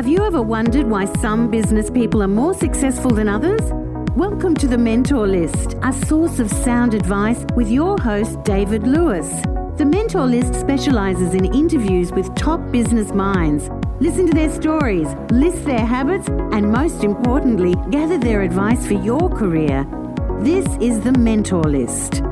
Have you ever wondered why some business people are more successful than others? Welcome to the Mentor List, a source of sound advice with your host, David Lewis. The Mentor List specializes in interviews with top business minds. Listen to their stories, list their habits, and most importantly, gather their advice for your career. This is the Mentor List.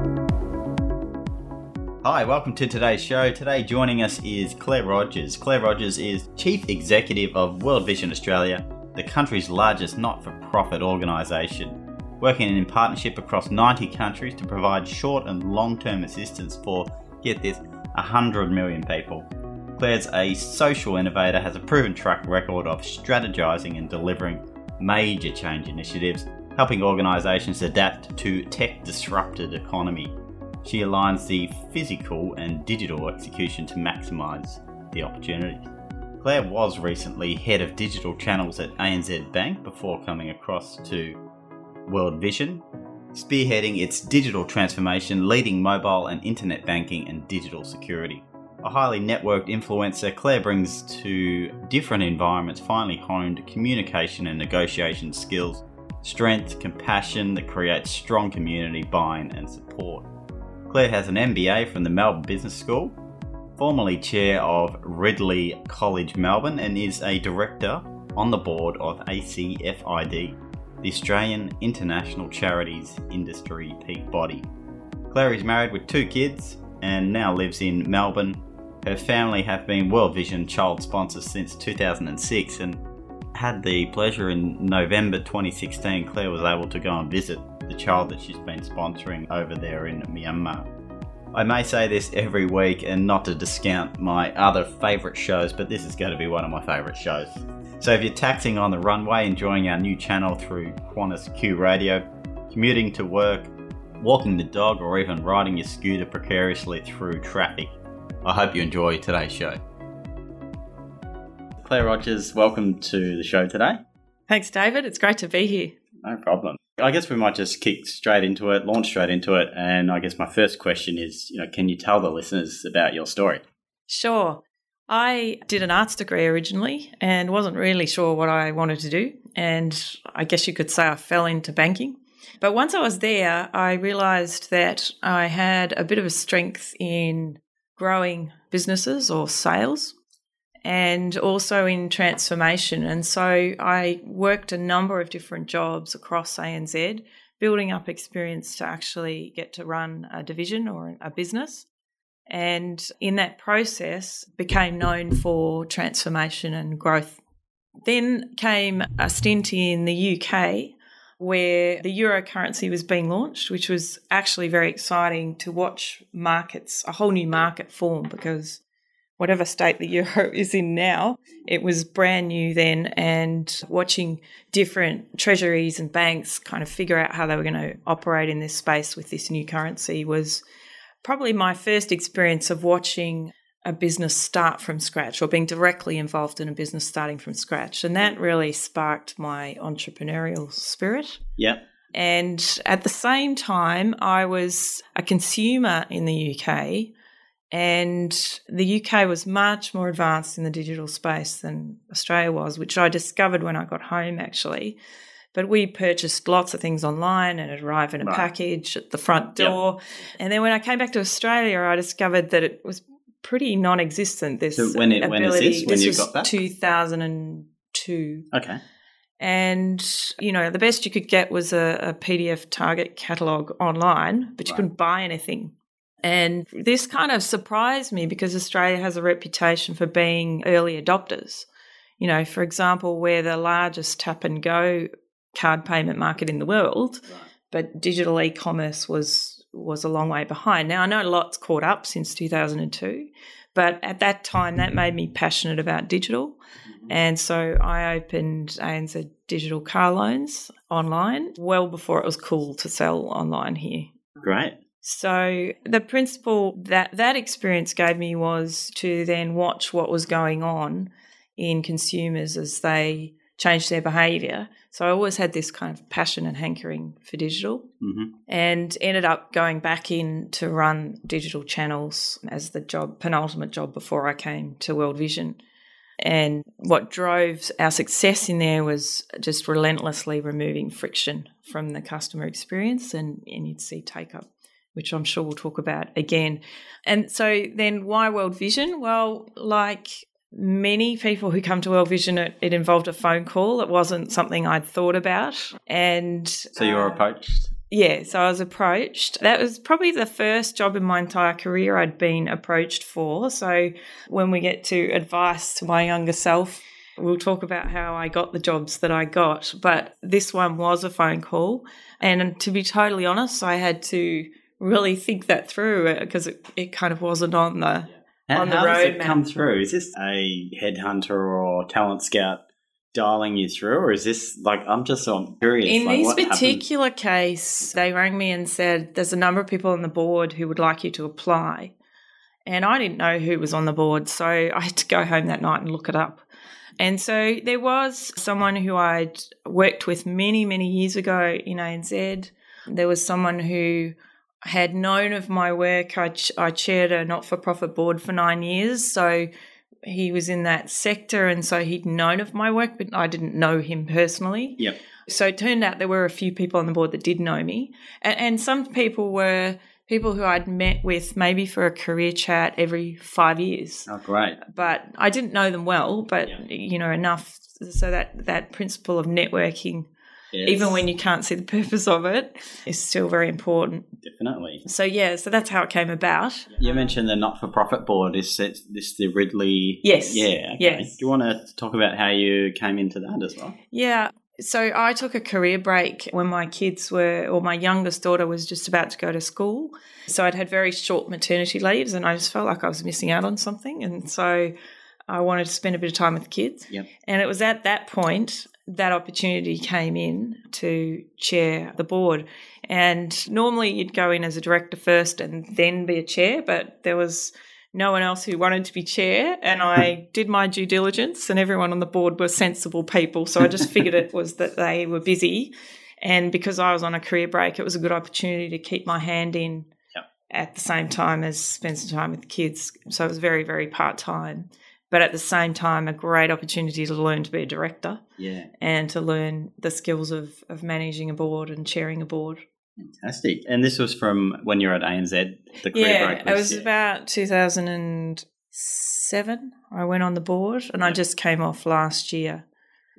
Hi, welcome to today's show. Today joining us is Claire Rogers. Claire Rogers is Chief Executive of World Vision Australia, the country's largest not for profit organisation, working in partnership across 90 countries to provide short and long term assistance for, get this, 100 million people. Claire's a social innovator, has a proven track record of strategising and delivering major change initiatives, helping organisations adapt to tech disrupted economy. She aligns the physical and digital execution to maximise the opportunities. Claire was recently head of digital channels at ANZ Bank before coming across to World Vision, spearheading its digital transformation, leading mobile and internet banking and digital security. A highly networked influencer, Claire brings to different environments finely honed communication and negotiation skills, strength, compassion that creates strong community buy-in and support. Claire has an MBA from the Melbourne Business School, formerly chair of Ridley College Melbourne, and is a director on the board of ACFID, the Australian International Charities Industry Peak Body. Claire is married with two kids and now lives in Melbourne. Her family have been World Vision child sponsors since 2006 and had the pleasure in November 2016 Claire was able to go and visit the child that she's been sponsoring over there in Myanmar. I may say this every week and not to discount my other favourite shows, but this is going to be one of my favourite shows. So if you're taxing on the runway, enjoying our new channel through Qantas Q Radio, commuting to work, walking the dog, or even riding your scooter precariously through traffic, I hope you enjoy today's show. Claire Rogers, welcome to the show today. Thanks, David. It's great to be here. No problem. I guess we might just kick straight into it, launch straight into it. And I guess my first question is, you know, can you tell the listeners about your story? Sure. I did an arts degree originally and wasn't really sure what I wanted to do. And I guess you could say I fell into banking. But once I was there, I realized that I had a bit of a strength in growing businesses or sales and also in transformation. And so I worked a number of different jobs across ANZ, building up experience to actually get to run a division or a business. And in that process, became known for transformation and growth. Then came a stint in the UK where the euro currency was being launched, which was actually very exciting to watch markets, a whole new market form because whatever state the euro is in now. It was brand new then, and watching different treasuries and banks kind of figure out how they were going to operate in this space with this new currency was probably my first experience of watching a business start from scratch or being directly involved in a business starting from scratch. And that really sparked my entrepreneurial spirit. Yeah. And at the same time, I was a consumer in the UK and the UK was much more advanced in the digital space than Australia was, which I discovered when I got home actually. But we purchased lots of things online and it arrived in a right. package at the front door. Yep. And then when I came back to Australia, I discovered that it was pretty non existent. This so when, it, ability. when is this? When this you was got that? 2002. Okay. And, you know, the best you could get was a, a PDF target catalogue online, but you right. couldn't buy anything. And this kind of surprised me because Australia has a reputation for being early adopters. You know, for example, we're the largest tap and go card payment market in the world, right. but digital e-commerce was was a long way behind. Now I know a lot's caught up since 2002, but at that time that made me passionate about digital. Mm-hmm. And so I opened ANZ Digital Car Loans online well before it was cool to sell online here. Great. So the principle that that experience gave me was to then watch what was going on in consumers as they changed their behavior. So I always had this kind of passion and hankering for digital mm-hmm. and ended up going back in to run digital channels as the job, penultimate job before I came to World Vision. And what drove our success in there was just relentlessly removing friction from the customer experience, and, and you'd see take up, which I'm sure we'll talk about again. And so then why World Vision? Well, like many people who come to World Vision, it, it involved a phone call. It wasn't something I'd thought about. And so you were uh, approached? yeah, so I was approached. That was probably the first job in my entire career I'd been approached for. So when we get to advice to my younger self, we'll talk about how I got the jobs that I got. But this one was a phone call. And to be totally honest, I had to really think that through uh, because it, it kind of wasn't on the How, on the it come through? Is this a headhunter or talent scout dialing you through, or is this like I'm just so curious? In like, this particular case, they rang me and said, There's a number of people on the board who would like you to apply. And I didn't know who was on the board, so I had to go home that night and look it up. And so there was someone who I'd worked with many, many years ago in ANZ. There was someone who had known of my work. I, ch- I chaired a not for profit board for nine years. So he was in that sector. And so he'd known of my work, but I didn't know him personally. Yep. So it turned out there were a few people on the board that did know me. And, and some people were people who I'd met with maybe for a career chat every five years. Oh, great. But I didn't know them well, but Yeah. you know, enough so that that principle of networking, Yes, even when you can't see the purpose of it, is still very important. definitely. So yeah, so that's how it came about. You mentioned the not-for-profit board. Is this, this the Ridley? Yes. Yeah. Okay. Yes. Do you want to talk about how you came into that as well? Yeah. So I took a career break when my kids were, or my youngest daughter was just about to go to school. So I'd had very short maternity leaves and I just felt like I was missing out on something. And so I wanted to spend a bit of time with the kids. Yep. And it was at that point that opportunity came in to chair the board. And normally you'd go in as a director first and then be a chair, but there was no one else who wanted to be chair. And I hmm. did my due diligence, and everyone on the board were sensible people. So I just figured it was that they were busy. And because I was on a career break, it was a good opportunity to keep my hand in Yep. at the same time as spend some time with the kids. So it was very, very part time. But at the same time, a great opportunity to learn to be a director Yeah. and to learn the skills of, of managing a board and chairing a board. Fantastic. And this was from when you were at ANZ. The career yeah, break it was yeah. about 2007. I went on the board and I just came off last year.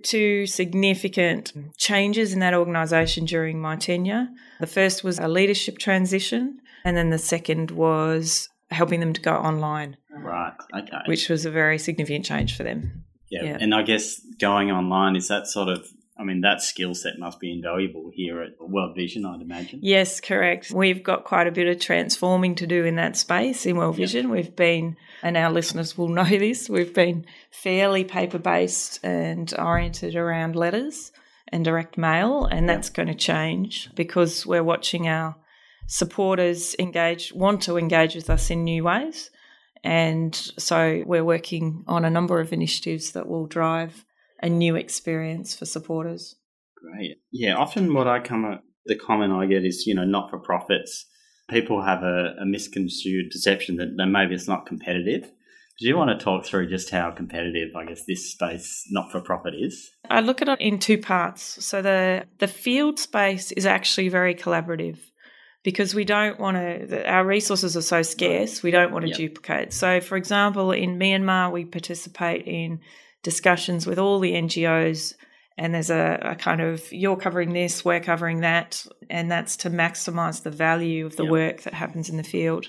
Two significant changes in that organisation during my tenure. The first was a leadership transition, and then the second was helping them to go online, right. Okay. which was a very significant change for them. yeah. yeah. And I guess going online is that sort of. I mean, that skill set must be invaluable here at World Vision, I'd imagine. Yes, correct. We've got quite a bit of transforming to do in that space in World. Vision. We've been, and our listeners will know this, we've been fairly paper based and oriented around letters and direct mail, and Yeah. that's going to change because we're watching our supporters engage, want to engage with us in new ways. And so we're working on a number of initiatives that will drive a new experience for supporters. Great. Yeah, often what I come at, the comment I get is, you know, not for profits. People have a, a misconstrued perception that, that maybe it's not competitive. Do you want to talk through just how competitive, I guess, this space, not for profit, is? I look at it in two parts. So the the field space is actually very collaborative because we don't want to. Our resources are so scarce. We don't want to Yep. duplicate. So, for example, in Myanmar, we participate in discussions with all the NGOs. And there's a, a kind of you're covering this, we're covering that, and that's to maximise the value of the Yep. work that happens in the field.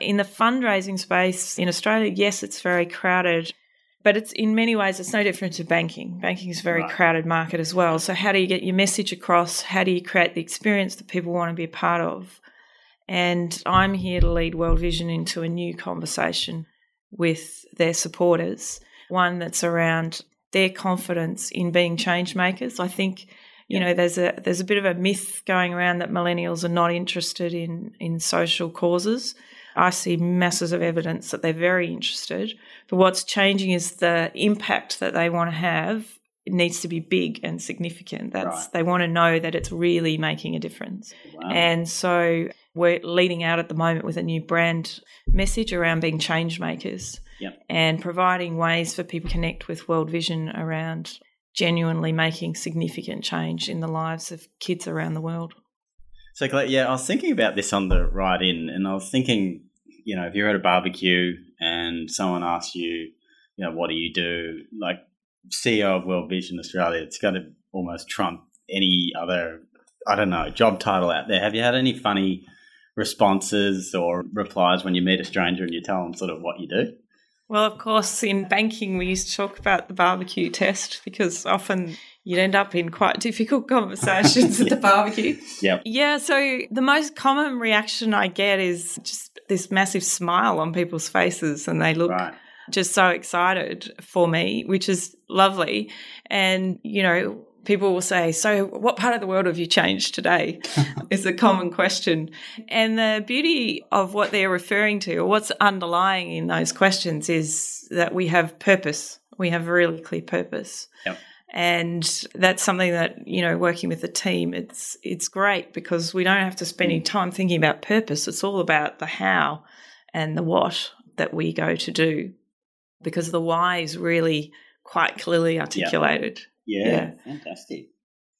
In the fundraising space in Australia, yes, it's very crowded, but it's in many ways it's no different to banking. Banking is a very Right. crowded market as well. So how do you get your message across? How do you create the experience that people want to be a part of? And I'm here to lead World Vision into a new conversation with their supporters, one that's around their confidence in being change makers. I think you know there's a there's a bit of a myth going around that millennials are not interested in in social causes. I see masses of evidence that they're very interested. But what's changing is the impact that they want to have it needs to be big and significant. That's Right. they want to know that it's really making a difference. Wow. And so we're leading out at the moment with a new brand message around being change makers. Yep. and providing ways for people to connect with World Vision around genuinely making significant change in the lives of kids around the world. So, yeah, I was thinking about this on the ride in, and I was thinking, you know, if you're at a barbecue and someone asks you, you know, what do you do? Like CEO of World Vision Australia, it's going to almost trump any other, I don't know, job title out there. Have you had any funny responses or replies when you meet a stranger and you tell them sort of what you do? Well, of course, in banking, we used to talk about the barbecue test because often you'd end up in quite difficult conversations at the barbecue. Yep. Yeah, so the most common reaction I get is just this massive smile on people's faces, and they look Right. just so excited for me, which is lovely. And, you know, people will say, So, what part of the world have you changed today? is a common question. And the beauty of what they're referring to, or what's underlying in those questions, is that we have purpose. We have a really clear purpose. Yep. And that's something that, you know, working with the team, it's it's great because we don't have to spend any time thinking about purpose. It's all about the how and the what that we go to do because the why is really quite clearly articulated. Yeah, Yeah. fantastic.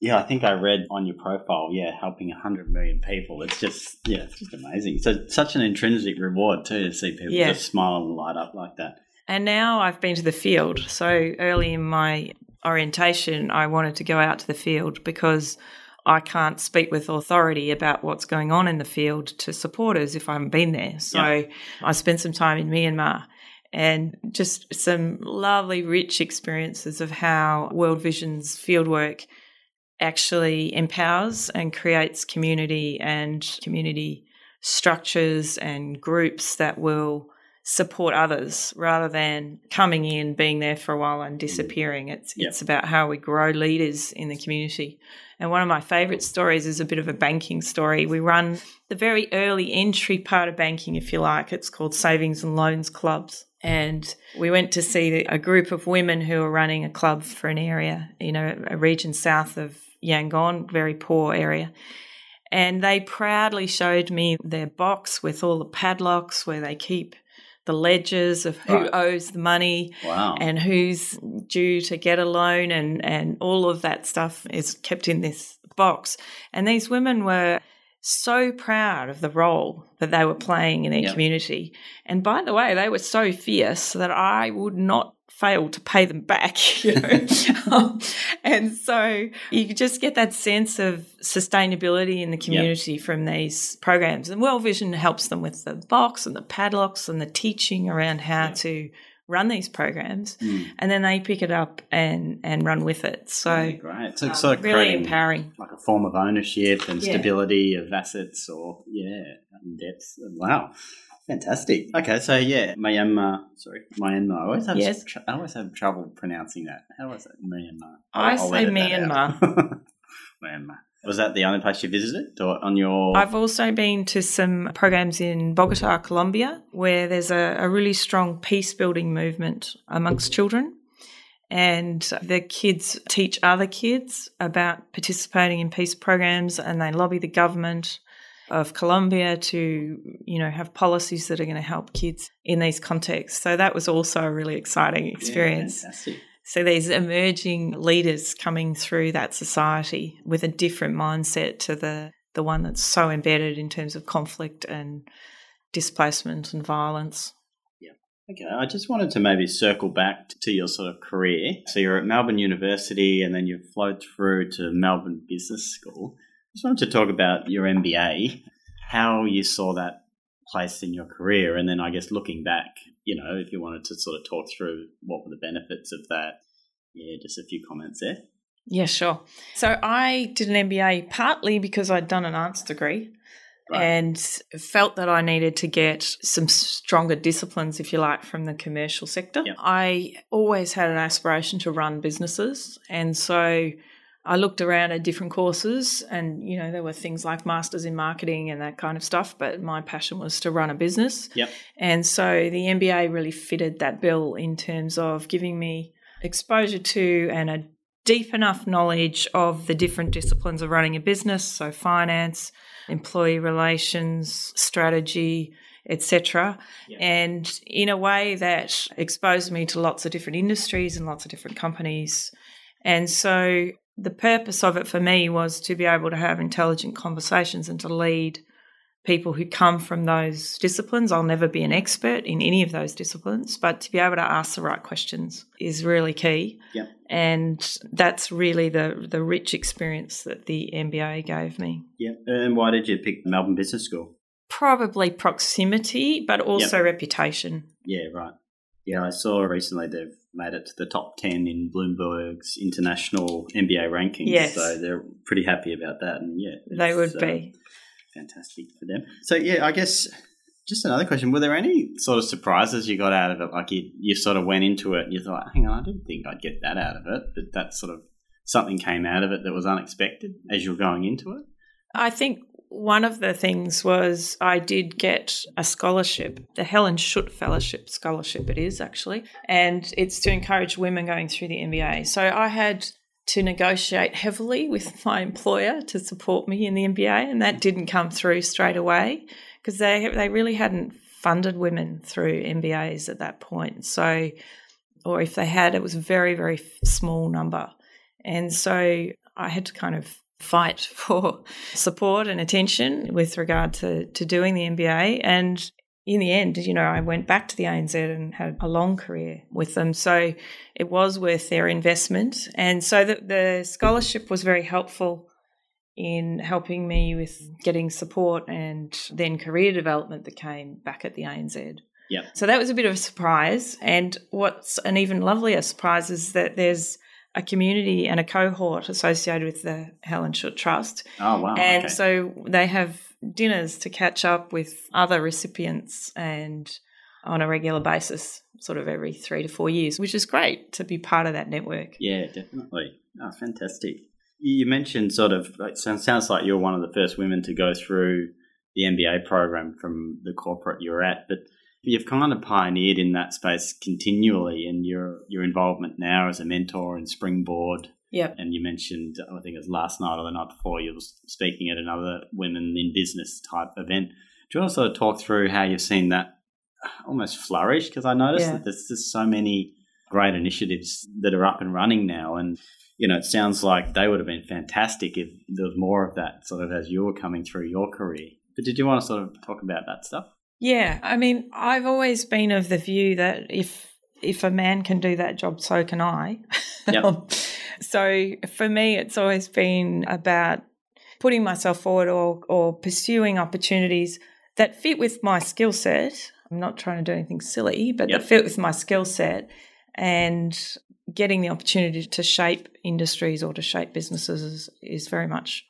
Yeah, I think I read on your profile, yeah, helping 100 million people. It's just, yeah, it's just amazing. So, such an intrinsic reward, too, to see people Yeah. just smile and light up like that. And now I've been to the field. So early in my orientation, I wanted to go out to the field because I can't speak with authority about what's going on in the field to supporters if I haven't been there. So Yeah. I spent some time in Myanmar and just some lovely, rich experiences of how World Vision's fieldwork actually empowers and creates community and community structures and groups that will support others rather than coming in, being there for a while and mm. disappearing. It's Yep. it's about how we grow leaders in the community. And one of my favourite stories is a bit of a banking story. We run the very early entry part of banking, if you like. It's called Savings and Loans Clubs. And we went to see a group of women who are running a club for an area, you know, a region south of Yangon, very poor area. And they proudly showed me their box with all the padlocks where they keep the ledgers of who Right. owes the money Wow. and who's due to get a loan and, and all of that stuff is kept in this box. And these women were so proud of the role that they were playing in their Yeah. community. And by the way, they were so fierce that I would not fail to pay them back. You know? Um, and so you just get that sense of sustainability in the community from these programs. And World Vision helps them with the box and the padlocks and the teaching around how Yeah. to run these programs. Mm. And then they pick it up and, and run with it. So Yeah, great. So, um, sort of really empowering. like a form of ownership and Yeah. stability of assets or, yeah, and depth. Wow. Fantastic. Okay, so yeah, Myanmar. Sorry, Myanmar. I always have Yes. tr- I always have trouble pronouncing that. How was it? Myanmar. I I'll say out. Myanmar. Was that the only place you visited, or on your? I've also been to some programs in Bogota, Colombia, where there's a, a really strong peace building movement amongst children. And the kids teach other kids about participating in peace programs and they lobby the government of Colombia to, you know, have policies that are going to help kids in these contexts. So that was also a really exciting experience. fantastic. So these emerging leaders coming through that society with a different mindset to the the one that's so embedded in terms of conflict and displacement and violence. Yeah. Okay, I just wanted to maybe circle back to your sort of career. So you're at Melbourne University and then you flowed through to Melbourne Business School. I Just wanted to talk about your MBA, how you saw that placed in your career, and then I guess looking back, you know, if you wanted to sort of talk through what were the benefits of that. Yeah, just a few comments there. Yeah, sure. So I did an MBA partly because I'd done an arts degree Right. and felt that I needed to get some stronger disciplines, if you like, from the commercial sector. Yep. I always had an aspiration to run businesses. And so I looked around at different courses and, you know, there were things like masters in marketing and that kind of stuff, but my passion was to run a business. Yep. And so the MBA really fitted that bill in terms of giving me exposure to and a deep enough knowledge of the different disciplines of running a business, so finance, employee relations, strategy, etc. Yeah. And in a way that exposed me to lots of different industries and lots of different companies. And so the purpose of it for me was to be able to have intelligent conversations and to lead people who come from those disciplines. I'll never be an expert in any of those disciplines, but to be able to ask the right questions is really key. Yep. And that's really the the rich experience that the MBA gave me. Yeah. And why did you pick Melbourne Business School? Probably proximity, but also reputation. Yeah, right. Yeah, I saw recently they've made it to the top 10 in Bloomberg's international MBA rankings. Yes. So they're pretty happy about that. And yeah, They would uh, be. fantastic for them. So yeah, I guess just another question: Were there any sort of surprises you got out of it? Like you, you sort of went into it and you thought, "Hang on, I didn't think I'd get that out of it," but that sort of something came out of it that was unexpected as you were going into it. I think one of the things was I did get a scholarship, the Helen Schutt Fellowship Scholarship, it is actually, and it's to encourage women going through the MBA. So I had to negotiate heavily with my employer to support me in the MBA, and that didn't come through straight away because they they really hadn't funded women through MBAs at that point. So, or if they had, it was a very very small number, and so I had to kind of fight for support and attention with regard to, to doing the MBA. And in the end, you know, I went back to the ANZ and had a long career with them. So it was worth their investment. And so the, the scholarship was very helpful in helping me with getting support and then career development that came back at the ANZ. Yep. So that was a bit of a surprise. And what's an even lovelier surprise is that there's a community and a cohort associated with the Helen Schutt Trust. Oh wow! and okay. so they have dinners to catch up with other recipients and on a regular basis, sort of every three to four years, which is great to be part of that network. yeah, definitely. Oh, fantastic. You mentioned sort of it sounds like you're one of the first women to go through the MBA program from the corporate you're at, but you've kind of pioneered in that space continually, and your your involvement now as a mentor and springboard. Yep. And you mentioned, I think it was last night or the night before, you were speaking at another women in business type event. Do you want to sort of talk through how you've seen that almost flourish? Because I noticed Yeah. that there's just so many great initiatives that are up and running now, and you know, it sounds like they would have been fantastic if there was more of that sort of as you were coming through your career. But did you want to sort of talk about that stuff? Yeah, I mean, I've always been of the view that if if a man can do that job, so can I. Yep. so for me, it's always been about putting myself forward or or pursuing opportunities that fit with my skill set. I'm not trying to do anything silly, but Yep. that fit with my skill set and getting the opportunity to shape industries or to shape businesses is, is very much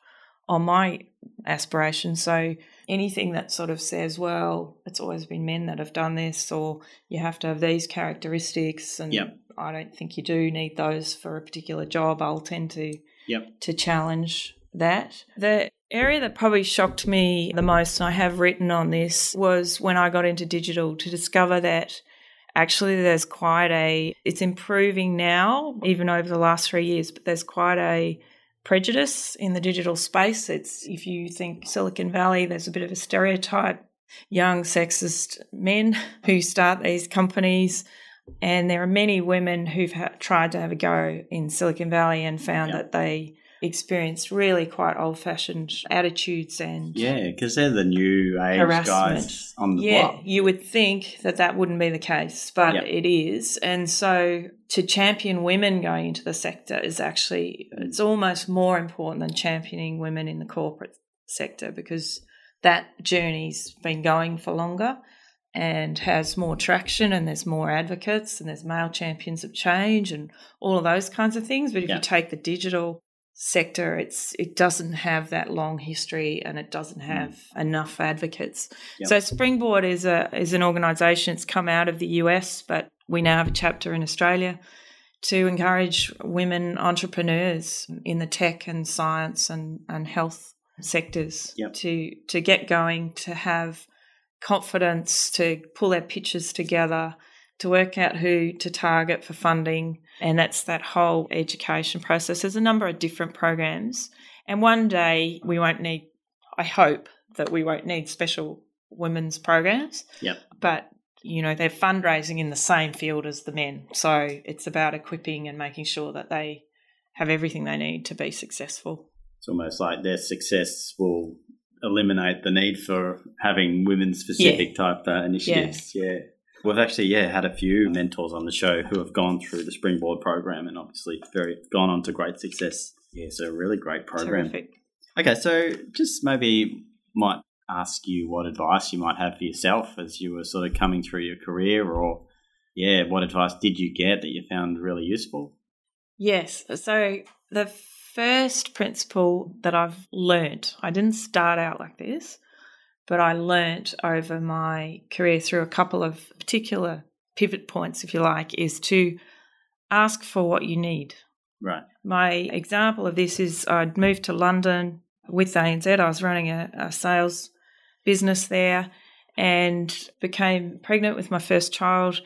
on my aspiration. So anything that sort of says, well, it's always been men that have done this, or you have to have these characteristics, and Yep. I don't think you do need those for a particular job. I'll tend to Yep. to challenge that. The area that probably shocked me the most, and I have written on this, was when I got into digital to discover that actually there's quite a it's improving now even over the last 3 years but there's quite a prejudice in the digital space it's if you think silicon valley there's a bit of a stereotype young sexist men who start these companies and there are many women who've ha- tried to have a go in silicon valley and found Yeah. that they experienced really quite old-fashioned attitudes and Yeah, because they're the new age Harassment. guys on the yeah, block. you would think that that wouldn't be the case, but Yep. it is. And so to champion women going into the sector is actually mm. it's almost more important than championing women in the corporate sector because that journey's been going for longer and has more traction and there's more advocates and there's male champions of change and all of those kinds of things. But if Yeah. you take the digital sector, it's it doesn't have that long history and it doesn't hmm. have enough advocates. Yep. So Springboard is a is an organisation. It's come out of the US, but we now have a chapter in Australia to encourage women entrepreneurs in the tech and science and, and health sectors Yep. to to get going, to have confidence, to pull their pitches together, to work out who to target for funding. And that's that whole education process. There's a number of different programs. And one day we won't need, I hope that we won't need special women's programs. Yep. But you know, they're fundraising in the same field as the men. So it's about equipping and making sure that they have everything they need to be successful. It's almost like their success will eliminate the need for having women specific yeah. type uh, initiatives. Yeah. yeah. We've actually, yeah, had a few mentors on the show who have gone through the Springboard program and obviously very gone on to great success. Yeah, it's a really great program. Terrific. Okay, so just maybe might ask you what advice you might have for yourself as you were sort of coming through your career, or yeah, what advice did you get that you found really useful? Yes. So the first principle that I've learned, I didn't start out like this, but I learnt over my career through a couple of particular pivot points, if you like, is to ask for what you need. Right. My example of this is I'd moved to London with ANZ. I was running a, a sales business there and became pregnant with my first child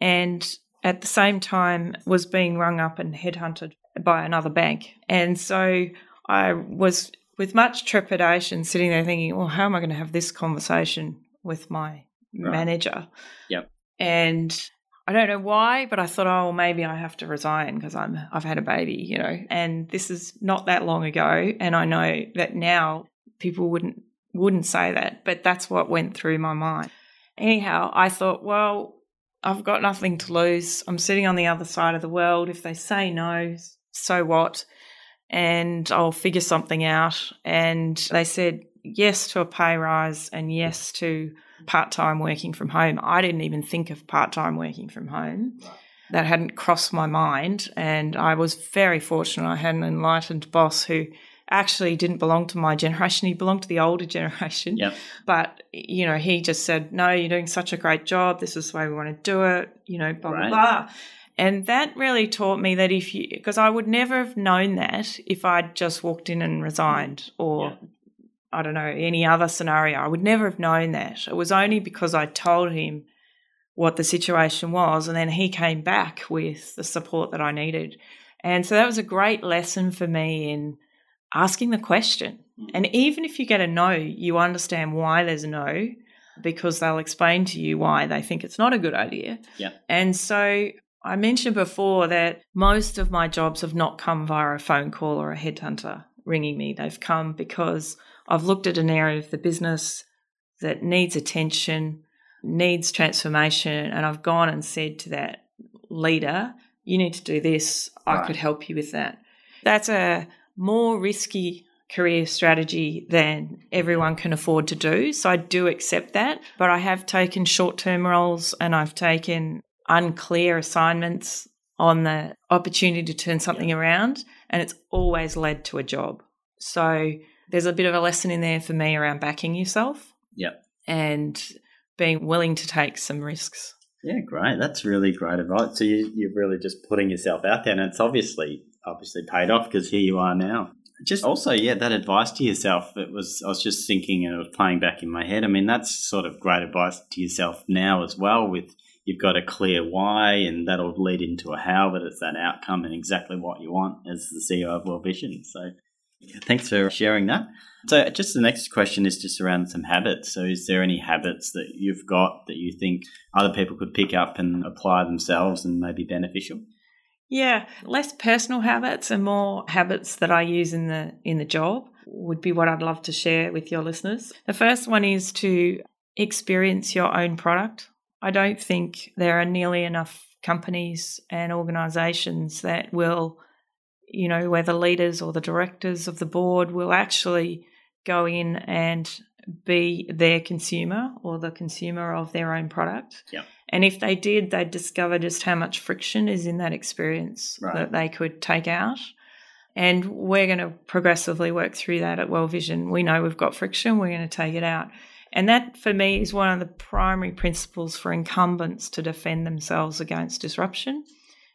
and at the same time was being rung up and headhunted by another bank. And so I was with much trepidation sitting there thinking, well, how am I going to have this conversation with my right. manager? Yep. And I don't know why, but I thought, oh, well, maybe I have to resign because I'm I've had a baby, you know. And this is not that long ago, and I know that now people wouldn't wouldn't say that, but that's what went through my mind. Anyhow, I thought, well, I've got nothing to lose. I'm sitting on the other side of the world. If they say no, so what? And I'll figure something out. And they said yes to a pay rise and yes to part time working from home. I didn't even think of part time working from home. That hadn't crossed my mind. And I was very fortunate. I had an enlightened boss who actually didn't belong to my generation. He belonged to the older generation. Yep. But, you know, he just said, no, you're doing such a great job. This is the way we want to do it, you know, blah, right. blah, blah. And that really taught me that if you, because I would never have known that if I'd just walked in and resigned or, yeah. I don't know, any other scenario. I would never have known that. It was only because I told him what the situation was and then he came back with the support that I needed. And so that was a great lesson for me in asking the question. Mm. And even if you get a no, you understand why there's a no because they'll explain to you why they think it's not a good idea. Yeah. And so I mentioned before that most of my jobs have not come via a phone call or a headhunter ringing me. They've come because I've looked at an area of the business that needs attention, needs transformation, and I've gone and said to that leader, you need to do this. I could help you with that. That's a more risky career strategy than everyone can afford to do. So I do accept that. But I have taken short term roles and I've taken unclear assignments on the opportunity to turn something yeah. around. And it's always led to a job. So there's a bit of a lesson in there for me around backing yourself. Yep. And being willing to take some risks. Yeah, great. That's really great advice. So you, you're really just putting yourself out there, and it's obviously obviously paid off because here you are now. Just also, yeah, that advice to yourself. It was I was just thinking and it was playing back in my head. I mean, that's sort of great advice to yourself now as well. With you've got a clear why, and that'll lead into a how, but it's that outcome and exactly what you want as the CEO of World Vision. So, thanks for sharing that. So, just the next question is just around some habits. So, is there any habits that you've got that you think other people could pick up and apply themselves and may be beneficial? Yeah, less personal habits and more habits that I use in the in the job would be what I'd love to share with your listeners. The first one is to experience your own product. I don't think there are nearly enough companies and organizations that will you know where the leaders or the directors of the board will actually go in and be their consumer or the consumer of their own product. Yeah. And if they did, they'd discover just how much friction is in that experience right. that they could take out. And we're going to progressively work through that at World Vision. We know we've got friction, we're going to take it out. And that, for me, is one of the primary principles for incumbents to defend themselves against disruption.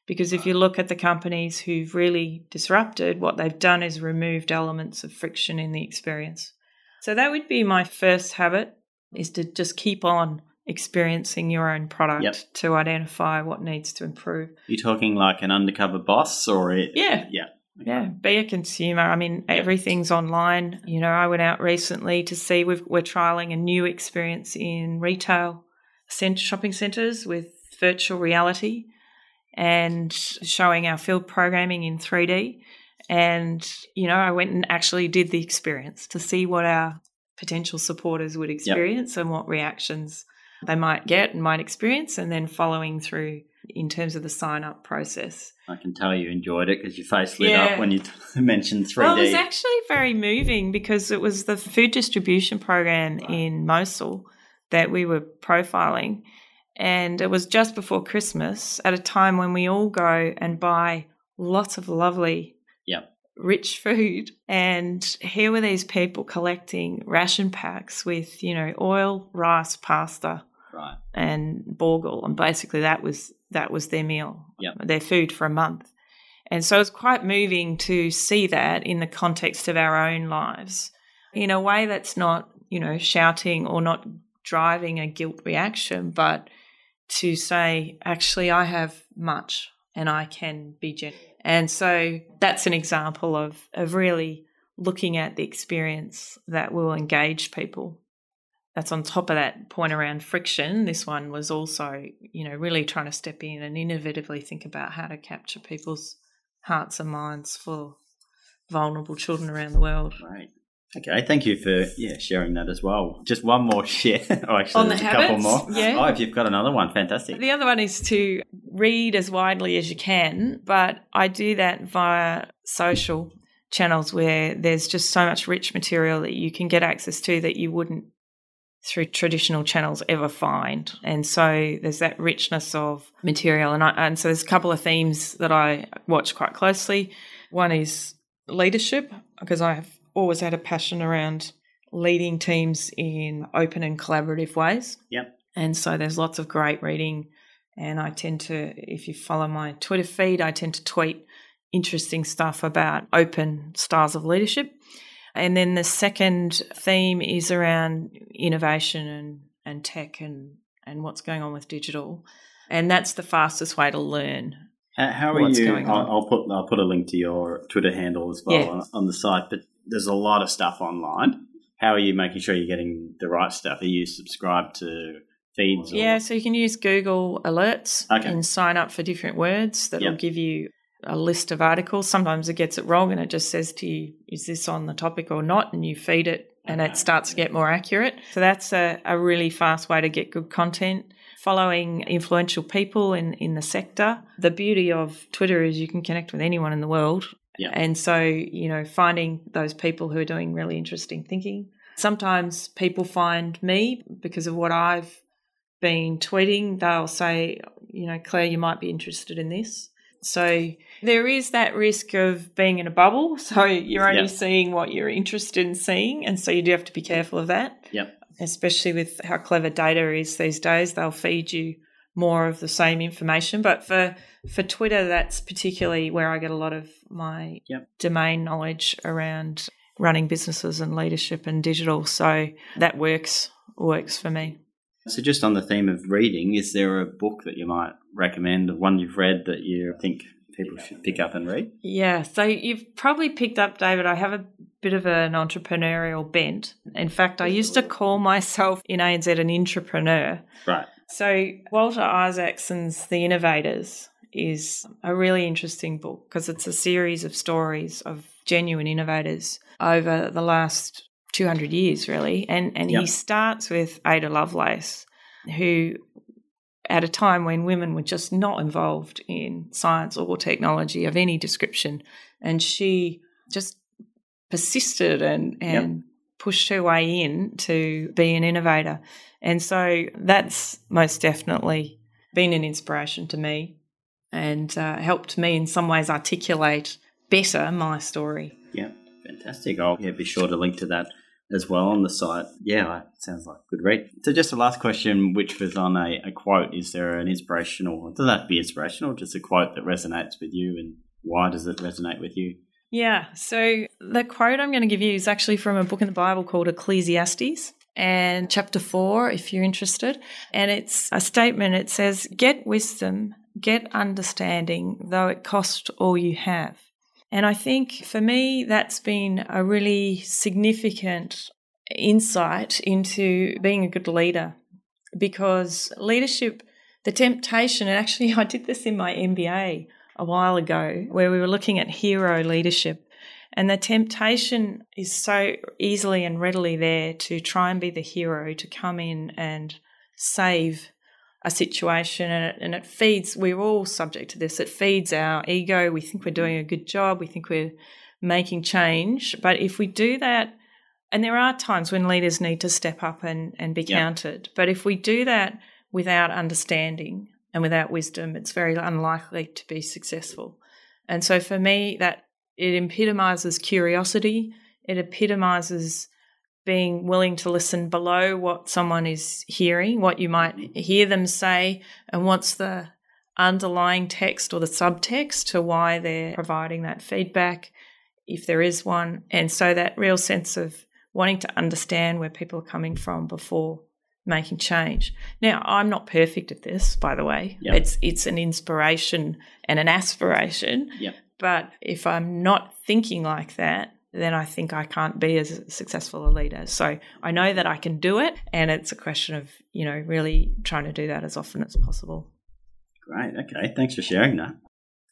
Because if you look at the companies who've really disrupted, what they've done is removed elements of friction in the experience. So that would be my first habit is to just keep on experiencing your own product yep. to identify what needs to improve. You're talking like an undercover boss or it, Yeah. Yeah. Yeah, um, be a consumer. I mean, everything's online. You know, I went out recently to see we've, we're trialing a new experience in retail cent- shopping centres with virtual reality and showing our field programming in 3D. And, you know, I went and actually did the experience to see what our potential supporters would experience yep. and what reactions they might get and might experience, and then following through in terms of the sign up process. I can tell you enjoyed it because your face lit yeah. up when you mentioned 3D. Well, it was actually very moving because it was the food distribution program in Mosul that we were profiling. And it was just before Christmas at a time when we all go and buy lots of lovely, yep. rich food. And here were these people collecting ration packs with, you know, oil, rice, pasta, right. and bulgur. And basically that was that was their meal, yep. their food for a month. And so it's quite moving to see that in the context of our own lives in a way that's not, you know, shouting or not driving a guilt reaction, but to say, actually, I have much and I can be genuine. And so that's an example of, of really looking at the experience that will engage people that's on top of that point around friction. This one was also, you know, really trying to step in and innovatively think about how to capture people's hearts and minds for vulnerable children around the world. Right. Okay, thank you for yeah sharing that as well. Just one more share. oh, actually, on the a habits, couple more. Yeah. Oh, if you've got another one, fantastic. The other one is to read as widely as you can, but I do that via social channels where there's just so much rich material that you can get access to that you wouldn't through traditional channels ever find. And so there's that richness of material. And, I, and so there's a couple of themes that I watch quite closely. One is leadership, because I've always had a passion around leading teams in open and collaborative ways. Yep. And so there's lots of great reading. And I tend to, if you follow my Twitter feed, I tend to tweet interesting stuff about open styles of leadership. And then the second theme is around innovation and, and tech and, and what's going on with digital. And that's the fastest way to learn. How, how are you? I'll, I'll, put I'll put a link to your Twitter handle as well yeah. on, on the site. But there's a lot of stuff online. How are you making sure you're getting the right stuff? Are you subscribed to feeds? Or? Yeah, so you can use Google Alerts okay. and sign up for different words that yep. will give you a list of articles. Sometimes it gets it wrong and it just says to you, is this on the topic or not? And you feed it and it uh-huh. starts to get more accurate. So that's a, a really fast way to get good content. Following influential people in, in the sector. The beauty of Twitter is you can connect with anyone in the world. Yeah. And so, you know, finding those people who are doing really interesting thinking. Sometimes people find me because of what I've been tweeting. They'll say, you know, Claire, you might be interested in this. So there is that risk of being in a bubble. So you're only yep. seeing what you're interested in seeing. And so you do have to be mm. careful of that. Yep. Especially with how clever data is these days. They'll feed you more of the same information. But for for Twitter, that's particularly where I get a lot of my yep. domain knowledge around running businesses and leadership and digital. So that works works for me. So, just on the theme of reading, is there a book that you might recommend, the one you've read that you think people should pick up and read? Yeah, so you've probably picked up, David. I have a bit of an entrepreneurial bent. In fact, I used to call myself in ANZ an entrepreneur. Right. So, Walter Isaacson's The Innovators is a really interesting book because it's a series of stories of genuine innovators over the last 200 years, really. And, and yep. he starts with Ada Lovelace, who, at a time when women were just not involved in science or technology of any description, and she just persisted and, and yep. pushed her way in to be an innovator. And so that's most definitely been an inspiration to me and uh, helped me in some ways articulate better my story. Yeah, fantastic. I'll yeah, be sure to link to that as well on the site. Yeah, sounds like good read. So, just a last question, which was on a, a quote. Is there an inspirational, does that be inspirational, just a quote that resonates with you, and why does it resonate with you? Yeah, so the quote I'm going to give you is actually from a book in the Bible called Ecclesiastes. And chapter four, if you're interested. And it's a statement. It says, Get wisdom, get understanding, though it cost all you have. And I think for me, that's been a really significant insight into being a good leader because leadership, the temptation, and actually, I did this in my MBA a while ago where we were looking at hero leadership. And the temptation is so easily and readily there to try and be the hero, to come in and save a situation and it, and it feeds we're all subject to this it feeds our ego. We think we're doing a good job we think we're making change. But if we do that and there are times when leaders need to step up and, and be yeah. counted but if we do that without understanding and without wisdom it's very unlikely to be successful. And so for me that it epitomizes curiosity it epitomizes being willing to listen below what someone is hearing, what you might hear them say, and what's the underlying text or the subtext to why they're providing that feedback, if there is one. And so that real sense of wanting to understand where people are coming from before making change. Now, I'm not perfect at this, by the way. Yep. It's it's an inspiration and an aspiration. Yep. But if I'm not thinking like that, then I think I can't be as successful a leader. So I know that I can do it, and it's a question of you know really trying to do that as often as possible. Great. Okay. Thanks for sharing that.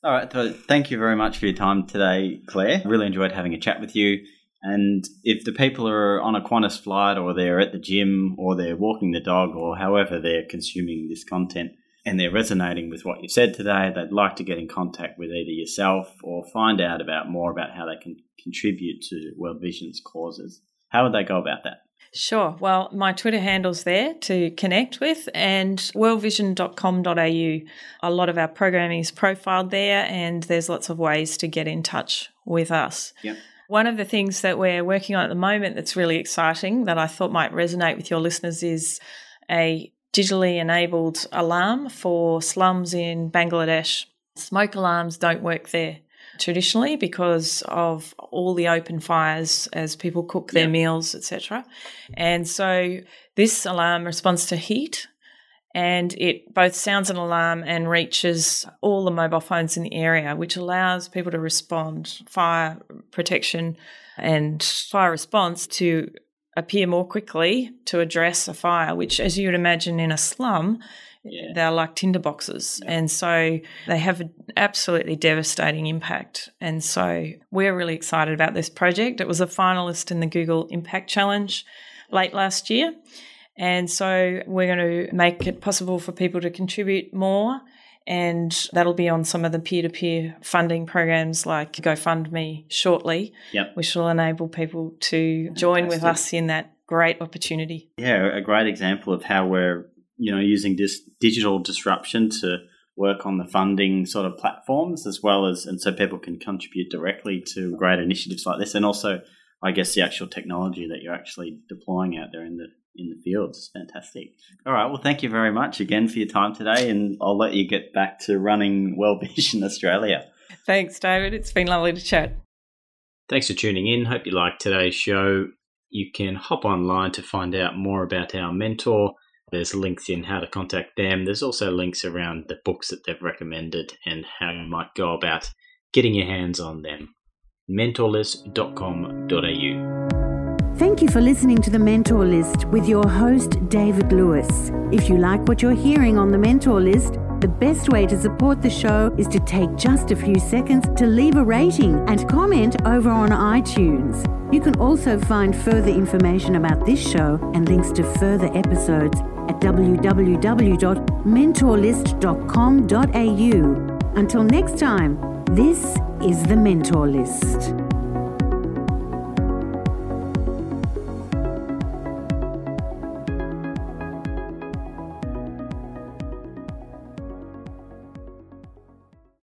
All right. So thank you very much for your time today, Claire. Really enjoyed having a chat with you. And if the people are on a Qantas flight or they're at the gym or they're walking the dog or however they're consuming this content, and they're resonating with what you said today, they'd like to get in contact with either yourself or find out about more about how they can contribute to World Vision's causes, how would they go about that? Sure. Well, my Twitter handle's there to connect with and worldvision.com.au. A lot of our programming is profiled there and there's lots of ways to get in touch with us. Yep. One of the things that we're working on at the moment that's really exciting that I thought might resonate with your listeners is a digitally enabled alarm for slums in Bangladesh. Smoke alarms don't work there traditionally because of all the open fires as people cook their meals, etc. And so this alarm responds to heat and it both sounds an alarm and reaches all the mobile phones in the area, which allows people to respond fire protection and fire response to appear more quickly to address a fire, which, as you would imagine, in a slum, yeah. they're like tinderboxes. Yeah. And so they have an absolutely devastating impact. And so we're really excited about this project. It was a finalist in the Google Impact Challenge late last year. And so we're going to make it possible for people to contribute more and that'll be on some of the peer-to-peer funding programs like GoFundMe shortly, yep. which will enable people to join with us in that great opportunity. Yeah, a great example of how we're you know using this digital disruption to work on the funding sort of platforms as well as and so people can contribute directly to great initiatives like this and also I guess the actual technology that you're actually deploying out there in the in the fields. It's fantastic. All right. Well, thank you very much again for your time today, and I'll let you get back to running World Vision Australia. Thanks, David. It's been lovely to chat. Thanks for tuning in. Hope you liked today's show. You can hop online to find out more about our mentor. There's links in how to contact them. There's also links around the books that they've recommended and how you might go about getting your hands on them. mentorlist.com.au. Thank you for listening to The Mentor List with your host, David Lewis. If you like what you're hearing on The Mentor List, the best way to support the show is to take just a few seconds to leave a rating and comment over on iTunes. You can also find further information about this show and links to further episodes at www.mentorlist.com.au. Until next time, this is The Mentor List.